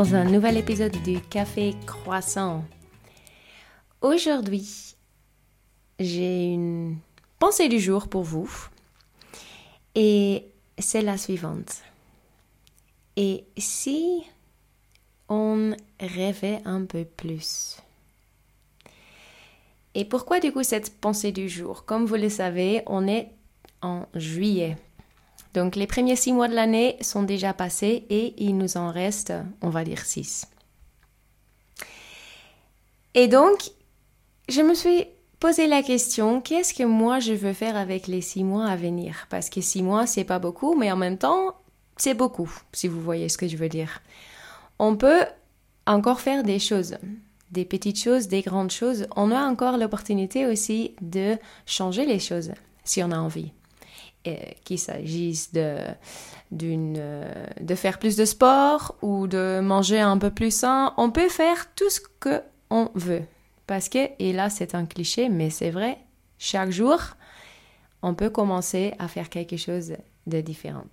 dans un nouvel épisode du Café Croissant. Aujourd'hui, j'ai une pensée du jour pour vous et c'est la suivante. Et si on rêvait un peu plus? Et pourquoi du coup cette pensée du jour? Comme vous le savez, on est en juillet. Donc les premiers six mois de l'année sont déjà passés et il nous en reste, on va dire, six. Et donc, je me suis posé la question, qu'est-ce que moi je veux faire avec les six mois à venir? Parce que six mois, c'est pas beaucoup, mais en même temps, c'est beaucoup, si vous voyez ce que je veux dire. On peut encore faire des choses, des petites choses, des grandes choses. On a encore l'opportunité aussi de changer les choses, si on a envie. Euh, qu'il s'agisse de, d'une, euh, de faire plus de sport ou de manger un peu plus sain, on peut faire tout ce qu'on veut. Parce que, et là c'est un cliché, mais c'est vrai, chaque jour, on peut commencer à faire quelque chose de différent.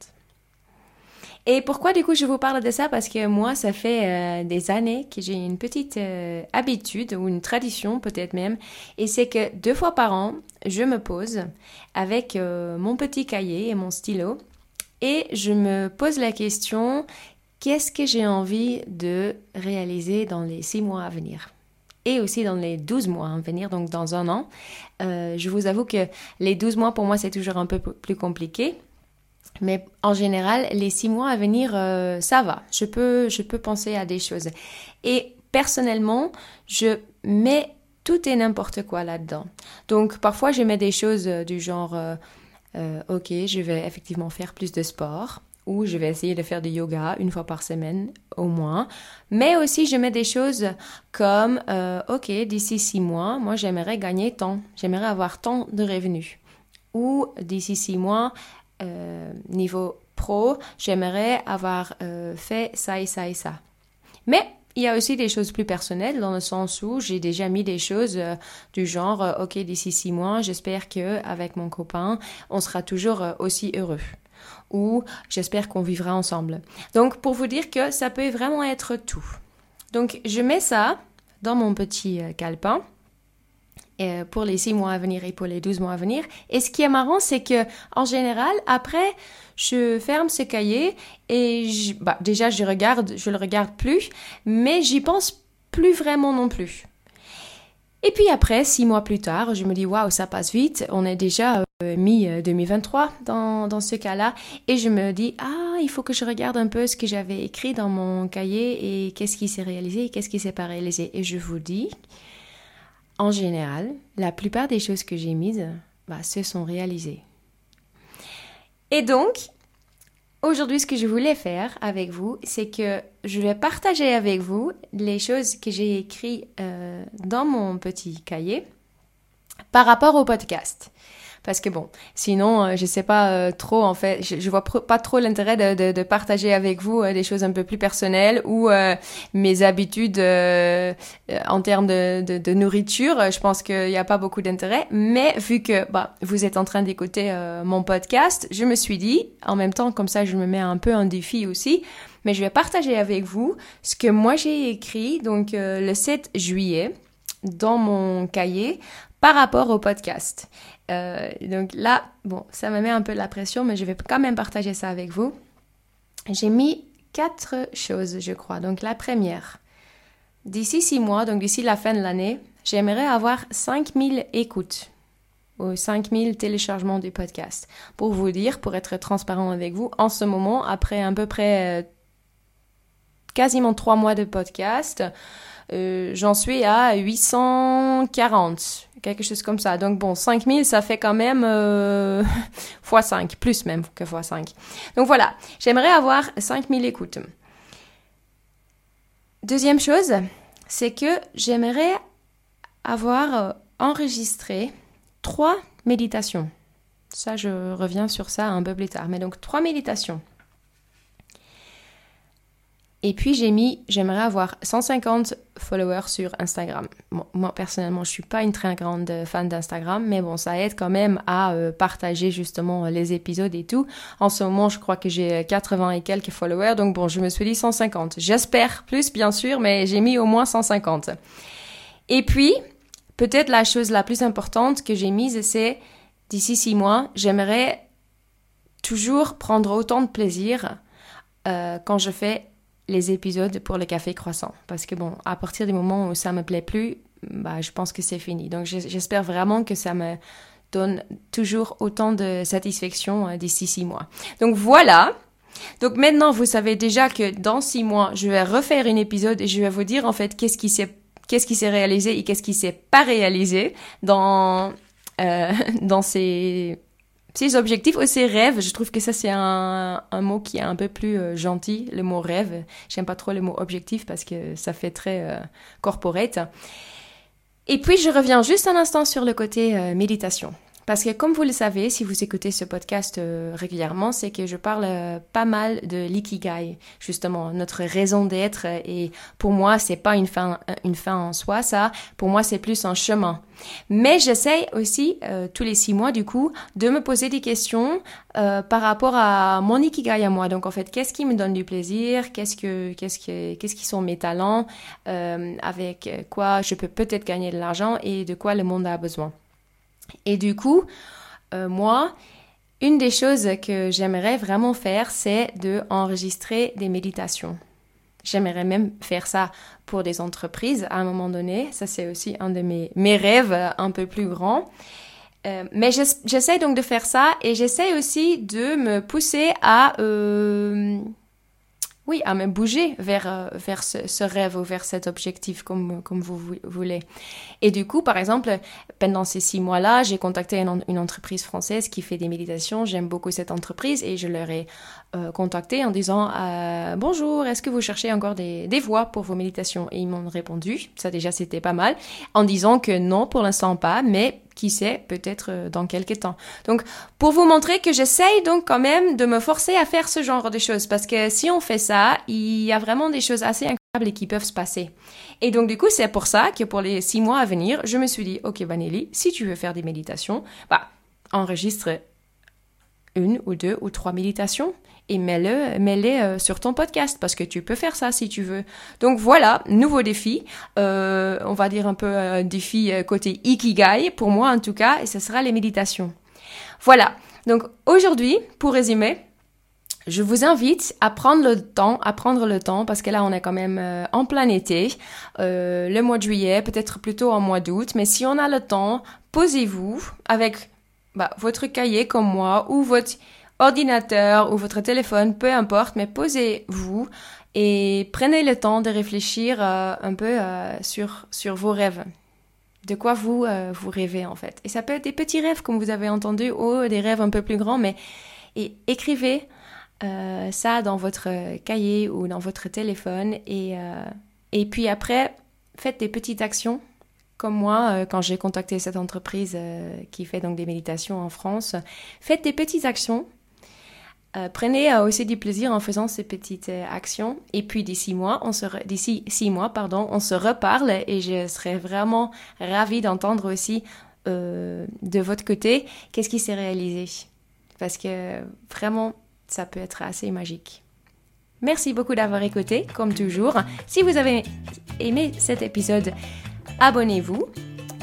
Et pourquoi du coup je vous parle de ça? Parce que moi, ça fait euh, des années que j'ai une petite euh, habitude ou une tradition peut-être même, et c'est que deux fois par an, je me pose avec euh, mon petit cahier et mon stylo, et je me pose la question qu'est-ce que j'ai envie de réaliser dans les six mois à venir? Et aussi dans les 12 mois à venir, donc dans un an. je vous avoue que les 12 mois, pour moi, c'est toujours un peu plus compliqué mais en général, les six mois à venir, euh, ça va. Je peux, je peux penser à des choses. Et personnellement, je mets tout et n'importe quoi là-dedans. Donc parfois, je mets des choses euh, du genre, euh, ok, je vais effectivement faire plus de sport ou je vais essayer de faire du yoga une fois par semaine au moins. Mais aussi, je mets des choses comme, ok, d'ici six mois, moi j'aimerais gagner tant, j'aimerais avoir tant de revenus. Ou d'ici six mois, euh, niveau pro, j'aimerais avoir euh, fait ça et ça et ça. Mais il y a aussi des choses plus personnelles dans le sens où j'ai déjà mis des choses euh, du genre ok d'ici six mois j'espère que avec mon copain on sera toujours aussi heureux ou j'espère qu'on vivra ensemble. Donc pour vous dire que ça peut vraiment être tout. Donc je mets ça dans mon petit calepin pour les six mois à venir et pour les 12 mois à venir. Et ce qui est marrant, c'est que en général, après, je ferme ce cahier et bah, déjà je regarde, je le regarde plus, mais j'y pense plus vraiment non plus. Et puis après, six mois plus tard, je me dis waouh, ça passe vite. On est déjà euh, mi 2023 dans, dans ce cas-là, et je me dis ah, il faut que je regarde un peu ce que j'avais écrit dans mon cahier et qu'est-ce qui s'est réalisé et qu'est-ce qui s'est pas réalisé. Et je vous dis en général, la plupart des choses que j'ai mises bah, se sont réalisées. Et donc, aujourd'hui, ce que je voulais faire avec vous, c'est que je vais partager avec vous les choses que j'ai écrites euh, dans mon petit cahier par rapport au podcast. Parce que bon, sinon, euh, je sais pas euh, trop, en fait, je, vois pas trop l'intérêt de, partager avec vous euh, des choses un peu plus personnelles ou mes habitudes en termes de, nourriture. Je pense qu'il n'y a pas beaucoup d'intérêt. Mais vu que bah, vous êtes en train d'écouter mon podcast, je me suis dit, en même temps, comme ça, je me mets un peu un défi aussi. Mais je vais partager avec vous ce que moi j'ai écrit, donc le 7 juillet, dans mon cahier par rapport au podcast. Euh, donc là, bon, ça me met un peu la pression, mais je vais quand même partager ça avec vous. J'ai mis quatre choses, je crois. Donc la première, d'ici six mois, donc d'ici la fin de l'année, j'aimerais avoir 5000 écoutes ou 5000 téléchargements du podcast. Pour vous dire, pour être transparent avec vous, en ce moment, après à peu près euh, quasiment trois mois de podcast, euh, j'en suis à 840, quelque chose comme ça. Donc bon, 5000, ça fait quand même euh, x5, plus même que x5. Donc voilà, j'aimerais avoir 5000 écoutes. Deuxième chose, c'est que j'aimerais avoir euh, enregistré trois méditations. Ça, je reviens sur ça un peu plus tard. Mais donc, trois méditations Et puis j'ai mis, j'aimerais avoir 150 followers sur Instagram. moi personnellement, je suis pas une très grande fan d'Instagram, mais bon, ça aide quand même à euh, partager justement les épisodes et tout. En ce moment, je crois que j'ai 80 et quelques followers, donc bon, je me suis dit 150. J'espère plus, bien sûr, mais j'ai mis au moins 150. Et puis, peut-être la chose la plus importante que j'ai mise, c'est d'ici six mois, j'aimerais toujours prendre autant de plaisir euh, quand je fais les épisodes pour le café croissant. Parce que bon, à partir du moment où ça me plaît plus, bah, je pense que c'est fini. Donc j'espère vraiment que ça me donne toujours autant de satisfaction euh, d'ici six mois. Donc voilà. Donc maintenant, vous savez déjà que dans six mois, je vais refaire un épisode et je vais vous dire en fait qu'est-ce qui s'est qu'est-ce qui s'est réalisé et qu'est-ce qui s'est pas réalisé dans euh, dans ces ces objectifs ou ces rêves, je trouve que ça c'est un, un, mot qui est un peu plus euh, gentil, le mot rêve. J'aime pas trop le mot objectif parce que ça fait très euh, corporate. Et puis je reviens juste un instant sur le côté euh, méditation. Parce que comme vous le savez, si vous écoutez ce podcast euh, régulièrement, c'est que je parle euh, pas mal de l'ikigai, justement, notre raison d'être. Et pour moi, c'est pas une fin, une fin en soi, ça. Pour moi, c'est plus un chemin. Mais j'essaie aussi, euh, tous les six mois, du coup, de me poser des questions par rapport à mon ikigai à moi. Donc, en fait, qu'est-ce qui me donne du plaisir? Qu'est-ce que, qu'est-ce que, qu'est-ce qui sont mes talents? Avec quoi je peux peut-être gagner de l'argent et de quoi le monde a besoin. Et du coup, euh, moi, une des choses que j'aimerais vraiment faire, c'est de enregistrer des méditations. J'aimerais même faire ça pour des entreprises à un moment donné. Ça, c'est aussi un de mes, mes rêves un peu plus grands. Euh, mais j'essaie donc de faire ça et j'essaie aussi de me pousser à euh, oui, à me bouger vers, euh, vers ce, rêve ou vers cet objectif comme, comme vous, voulez. Et du coup, par exemple, pendant ces six mois-là, j'ai contacté une, entreprise française qui fait des méditations. J'aime beaucoup cette entreprise et je leur ai euh, contacté en disant euh, Bonjour, est-ce que vous cherchez encore des, des voix pour vos méditations? Et ils m'ont répondu, ça déjà c'était pas mal, en disant que non, pour l'instant pas, mais qui sait, peut-être euh, dans quelques temps. Donc, pour vous montrer que j'essaye donc quand même de me forcer à faire ce genre de choses, parce que si on fait ça, il y a vraiment des choses assez incroyables qui peuvent se passer. Et donc, du coup, c'est pour ça que pour les six mois à venir, je me suis dit, ok, Vanelli, si tu veux faire des méditations, bah, enregistre une ou deux ou trois méditations et mets-le, mets-les euh, sur ton podcast parce que tu peux faire ça si tu veux. Donc voilà, nouveau défi. Euh, on va dire un peu un défi euh, côté ikigai pour moi en tout cas, et ce sera les méditations. Voilà. Donc aujourd'hui, pour résumer, je vous invite à prendre le temps, à prendre le temps, parce que là on est quand même en plein été, le mois de juillet, peut-être plutôt en mois d'août, mais si on a le temps, posez-vous avec bah, votre cahier comme moi ou votre ordinateur ou votre téléphone, peu importe, mais posez-vous et prenez le temps de réfléchir euh, un peu euh, sur, sur vos rêves. De quoi vous, euh, vous rêvez en fait. Et ça peut être des petits rêves comme vous avez entendu ou des rêves un peu plus grands, mais écrivez ça dans votre cahier ou dans votre téléphone et, et puis après faites des petites actions comme moi, quand j'ai contacté cette entreprise qui fait donc des méditations en France, faites des petites actions euh, prenez euh, aussi du plaisir en faisant ces petites euh, actions. Et puis d'ici mois, on se d'ici six mois, pardon, on se reparle et je serais vraiment ravie d'entendre aussi de votre côté qu'est-ce qui s'est réalisé. Parce que vraiment, ça peut être assez magique. Merci beaucoup d'avoir écouté, comme toujours. Si vous avez aimé cet épisode, abonnez-vous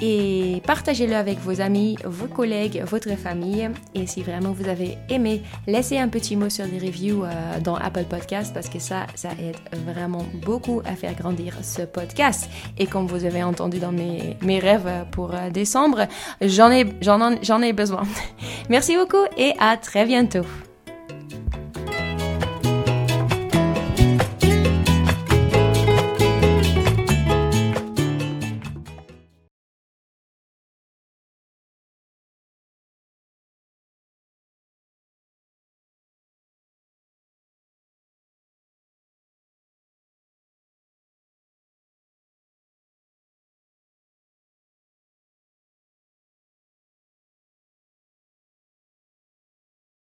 et partagez-le avec vos amis, vos collègues, votre famille. Et si vraiment vous avez aimé, laissez un petit mot sur les reviews euh, dans Apple Podcast parce que ça, ça aide vraiment beaucoup à faire grandir ce podcast. Et comme vous avez entendu dans mes, mes rêves pour euh, décembre, j'en ai, j'en, j'en ai besoin. Merci beaucoup et à très bientôt.